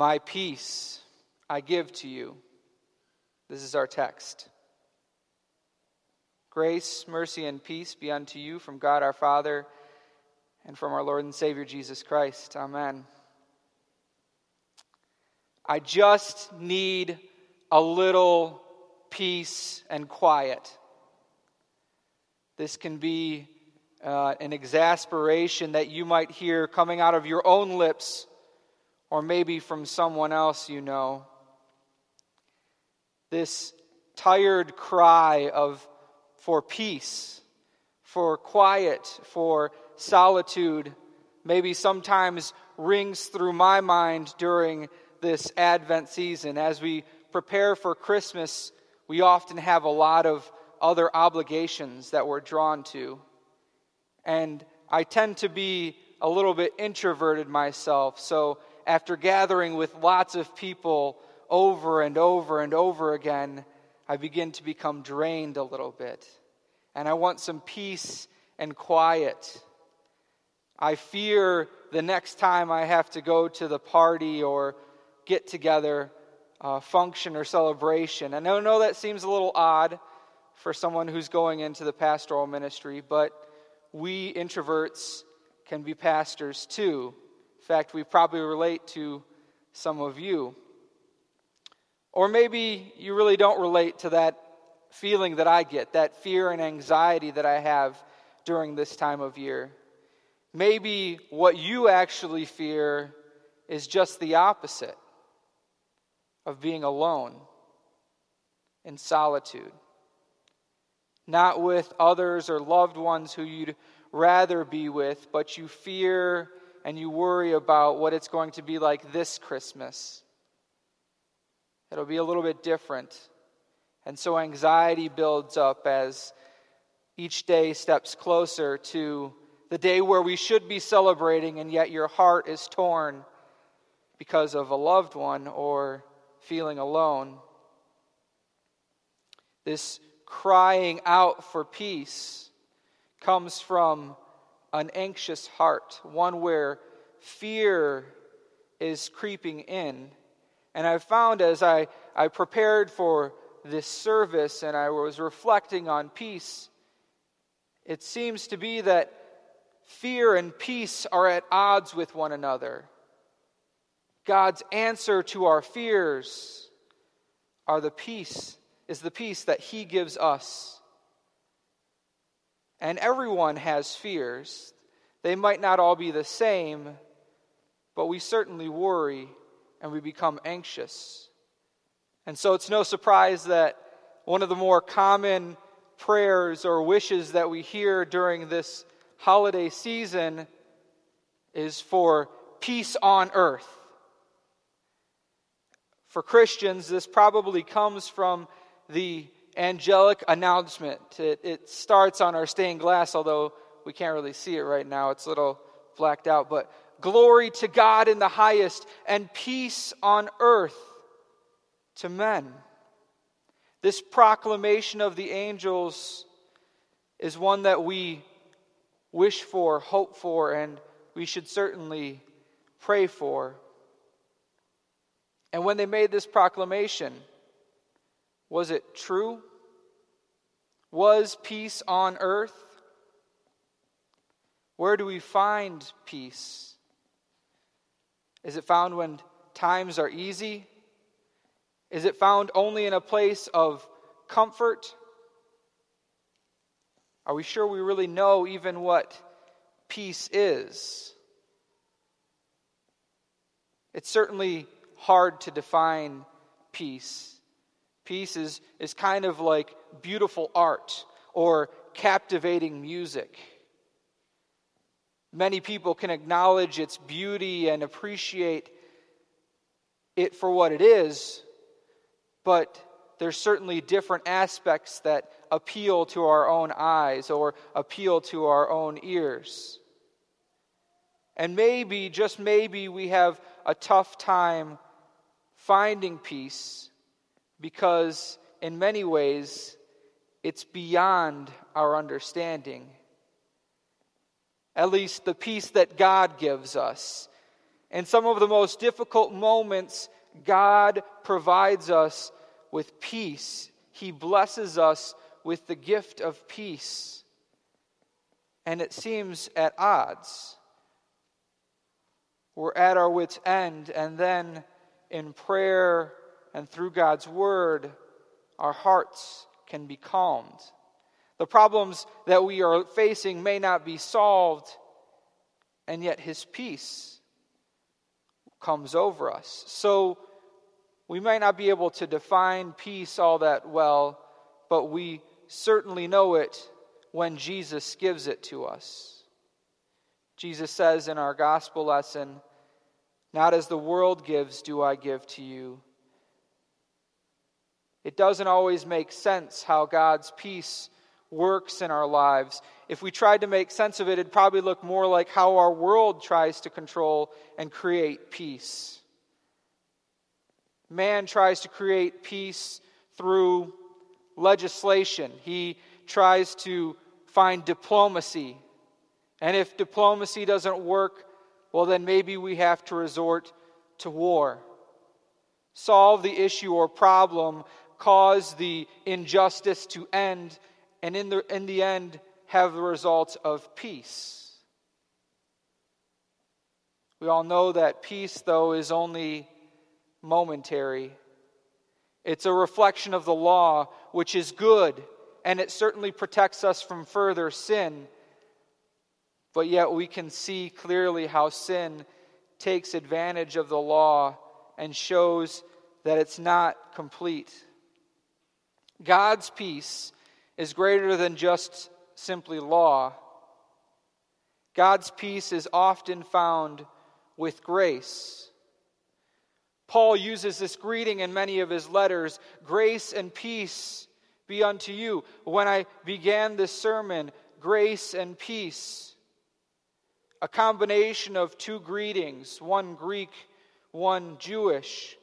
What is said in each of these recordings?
My peace I give to you. This is our text. Grace, mercy, and peace be unto you from God our Father and from our Lord and Savior Jesus Christ. Amen. I just need a little peace and quiet. This can be uh, an exasperation that you might hear coming out of your own lips or maybe from someone else you know. This tired cry of for peace, for quiet, for solitude, maybe sometimes rings through my mind during this Advent season. As we prepare for Christmas, we often have a lot of other obligations that we're drawn to. And I tend to be a little bit introverted myself, so after gathering with lots of people over and over and over again, I begin to become drained a little bit. And I want some peace and quiet. I fear the next time I have to go to the party or get together, uh, function, or celebration. And I know that seems a little odd for someone who's going into the pastoral ministry, but we introverts can be pastors too fact, we probably relate to some of you. Or maybe you really don't relate to that feeling that I get, that fear and anxiety that I have during this time of year. Maybe what you actually fear is just the opposite of being alone in solitude, not with others or loved ones who you'd rather be with, but you fear and you worry about what it's going to be like this Christmas. It'll be a little bit different. And so anxiety builds up as each day steps closer to the day where we should be celebrating, and yet your heart is torn because of a loved one or feeling alone. This crying out for peace comes from an anxious heart, one where fear is creeping in. And I found as I, I prepared for this service and I was reflecting on peace, it seems to be that fear and peace are at odds with one another. God's answer to our fears are the peace, is the peace that He gives us. And everyone has fears. They might not all be the same, but we certainly worry and we become anxious. And so it's no surprise that one of the more common prayers or wishes that we hear during this holiday season is for peace on earth. For Christians, this probably comes from the angelic announcement. It, it starts on our stained glass, although we can't really see it right now. It's a little blacked out. But glory to God in the highest, and peace on earth to men. This proclamation of the angels is one that we wish for, hope for, and we should certainly pray for. And when they made this proclamation, was it true? Was peace on earth? Where do we find peace? Is it found when times are easy? Is it found only in a place of comfort? Are we sure we really know even what peace is? It's certainly hard to define peace. Peace is, is kind of like beautiful art or captivating music. Many people can acknowledge its beauty and appreciate it for what it is, but there's certainly different aspects that appeal to our own eyes or appeal to our own ears. And maybe, just maybe, we have a tough time finding peace because in many ways it's beyond our understanding. At least the peace that God gives us. In some of the most difficult moments, God provides us with peace. He blesses us with the gift of peace. And it seems at odds. We're at our wits' end, and then in prayer and through God's word, our hearts can be calmed. The problems that we are facing may not be solved, and yet His peace comes over us. So we might not be able to define peace all that well, but we certainly know it when Jesus gives it to us. Jesus says in our gospel lesson, Not as the world gives, do I give to you. It doesn't always make sense how God's peace works in our lives. If we tried to make sense of it, it'd probably look more like how our world tries to control and create peace. Man tries to create peace through legislation, he tries to find diplomacy. And if diplomacy doesn't work, well, then maybe we have to resort to war. Solve the issue or problem, cause the injustice to end, and in the, in the end, have the results of peace. We all know that peace, though, is only momentary. It's a reflection of the law, which is good, and it certainly protects us from further sin. But yet we can see clearly how sin takes advantage of the law and shows that it's not complete. God's peace is greater than just simply law. God's peace is often found with grace. Paul uses this greeting in many of his letters grace and peace be unto you. When I began this sermon, grace and peace. A combination of two greetings, one Greek, one Jewish.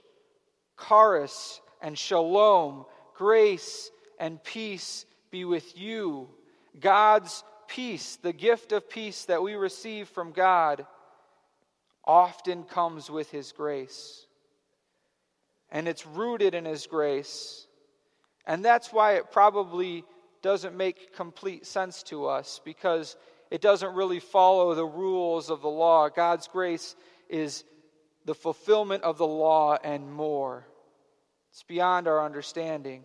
Charis and shalom, grace and peace be with you. God's peace, the gift of peace that we receive from God, often comes with His grace and it's rooted in His grace. And that's why it probably doesn't make complete sense to us because it doesn't really follow the rules of the law. God's grace is the fulfillment of the law and more. It's beyond our understanding.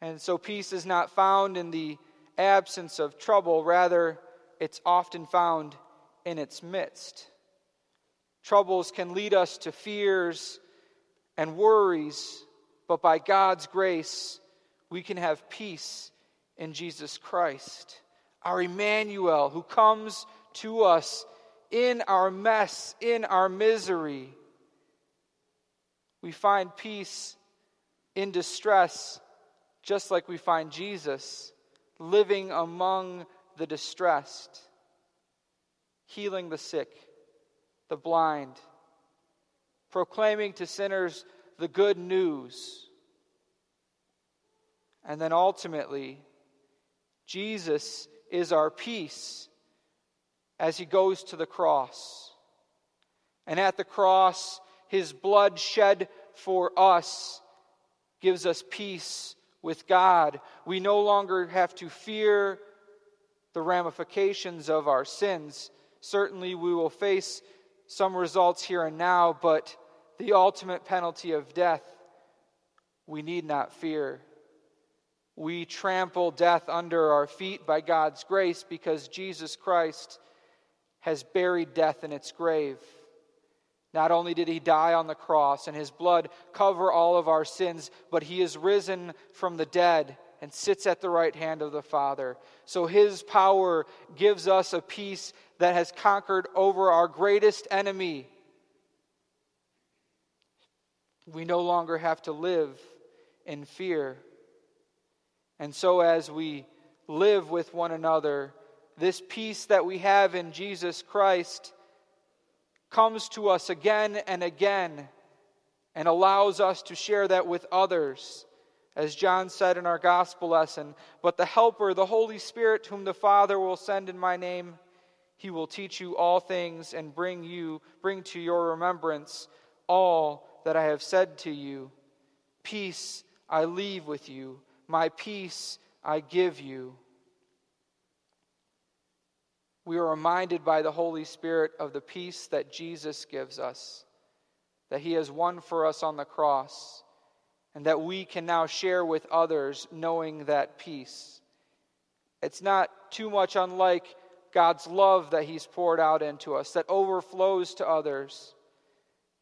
And so peace is not found in the absence of trouble, rather, it's often found in its midst. Troubles can lead us to fears and worries, but by God's grace, we can have peace in Jesus Christ, our Emmanuel, who comes to us in our mess, in our misery. We find peace in distress, just like we find Jesus living among the distressed, healing the sick the blind, proclaiming to sinners the good news. And then ultimately, Jesus is our peace as he goes to the cross. And at the cross, his blood shed for us gives us peace with God. We no longer have to fear the ramifications of our sins. Certainly, we will face some results here and now, but the ultimate penalty of death we need not fear. We trample death under our feet by God's grace because Jesus Christ has buried death in its grave. Not only did he die on the cross and his blood cover all of our sins, but he is risen from the dead and sits at the right hand of the Father. So his power gives us a peace that has conquered over our greatest enemy. We no longer have to live in fear. And so, as we live with one another, this peace that we have in Jesus Christ comes to us again and again and allows us to share that with others. As John said in our gospel lesson, but the Helper, the Holy Spirit, whom the Father will send in my name, he will teach you all things and bring you bring to your remembrance all that I have said to you. Peace I leave with you, my peace I give you. We are reminded by the Holy Spirit of the peace that Jesus gives us, that he has won for us on the cross, and that we can now share with others knowing that peace. It's not too much unlike God's love that He's poured out into us, that overflows to others.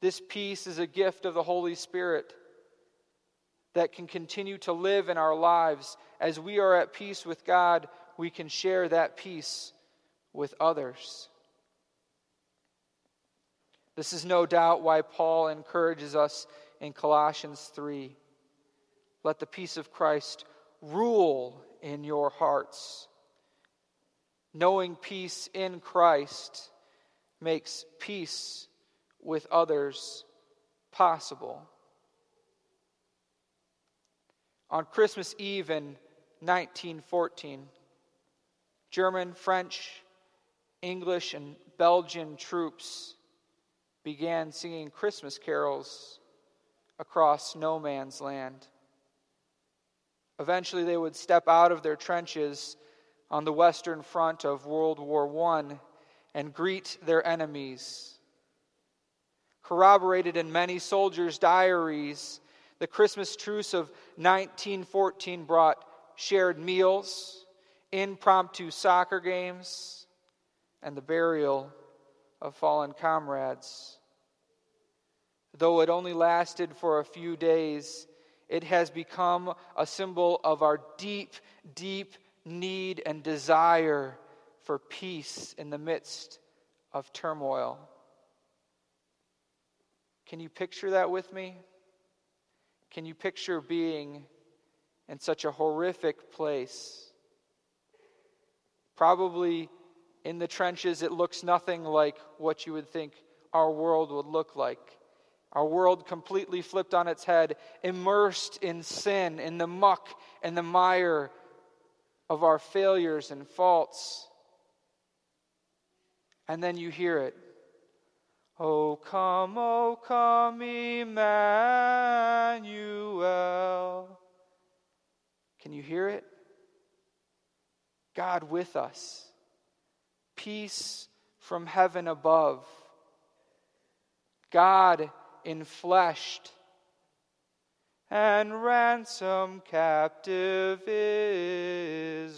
This peace is a gift of the Holy Spirit that can continue to live in our lives. As we are at peace with God, we can share that peace with others. This is no doubt why Paul encourages us in Colossians 3 let the peace of Christ rule in your hearts knowing peace in Christ makes peace with others possible. On Christmas Eve in 1914, German, French, English, and Belgian troops began singing Christmas carols across no man's land. Eventually, they would step out of their trenches on the Western Front of World War I and greet their enemies. Corroborated in many soldiers' diaries, the Christmas truce of 1914 brought shared meals, impromptu soccer games, and the burial of fallen comrades. Though it only lasted for a few days, it has become a symbol of our deep, deep need and desire for peace in the midst of turmoil. Can you picture that with me? Can you picture being in such a horrific place? Probably in the trenches, it looks nothing like what you would think our world would look like. Our world completely flipped on its head, immersed in sin, in the muck and the mire of our failures and faults. And then you hear it. Oh, come, oh, come, Emmanuel. Can you hear it? God with us. Peace from heaven above. God infleshed and ransom captive Israel.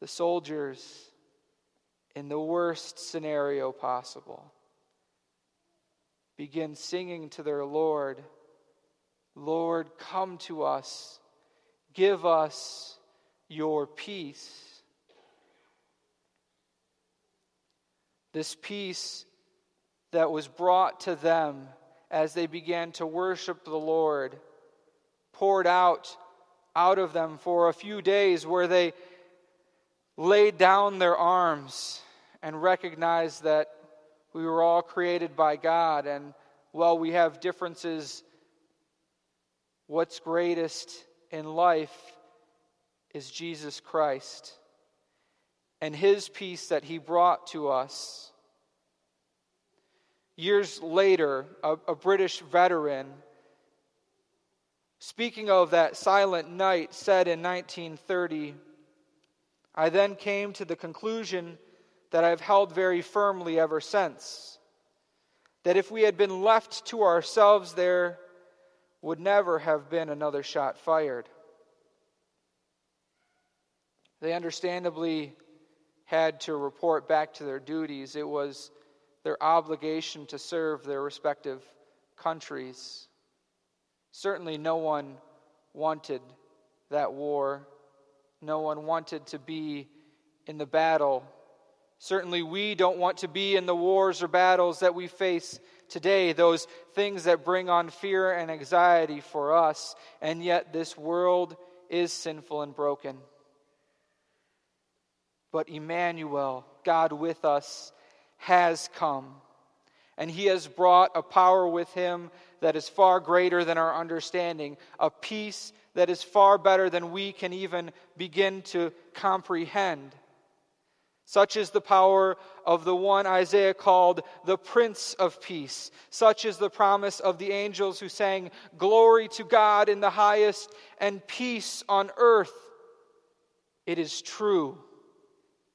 The soldiers, in the worst scenario possible, begin singing to their Lord, Lord, come to us, give us your peace. This peace that was brought to them as they began to worship the Lord, poured out out of them for a few days where they laid down their arms and recognized that we were all created by God and while we have differences what's greatest in life is Jesus Christ and his peace that he brought to us Years later, a, a British veteran, speaking of that silent night, said in 1930, I then came to the conclusion that I've held very firmly ever since that if we had been left to ourselves, there would never have been another shot fired. They understandably had to report back to their duties. It was their obligation to serve their respective countries. Certainly, no one wanted that war. No one wanted to be in the battle. Certainly, we don't want to be in the wars or battles that we face today, those things that bring on fear and anxiety for us. And yet, this world is sinful and broken. But Emmanuel, God with us, has come. and he has brought a power with him that is far greater than our understanding, a peace that is far better than we can even begin to comprehend. Such is the power of the one Isaiah called the Prince of Peace. Such is the promise of the angels who sang, Glory to God in the highest and peace on earth. It is true.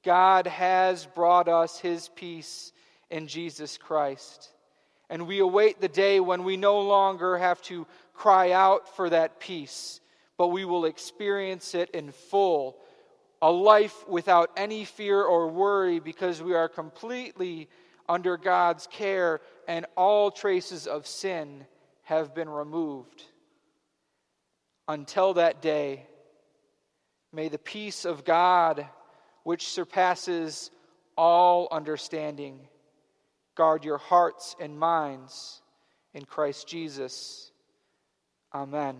God has brought us his peace in Jesus Christ. And we await the day when we no longer have to cry out for that peace, but we will experience it in full. A life without any fear or worry because we are completely under God's care and all traces of sin have been removed. Until that day, may the peace of God, which surpasses all understanding, Guard your hearts and minds in Christ Jesus. Amen.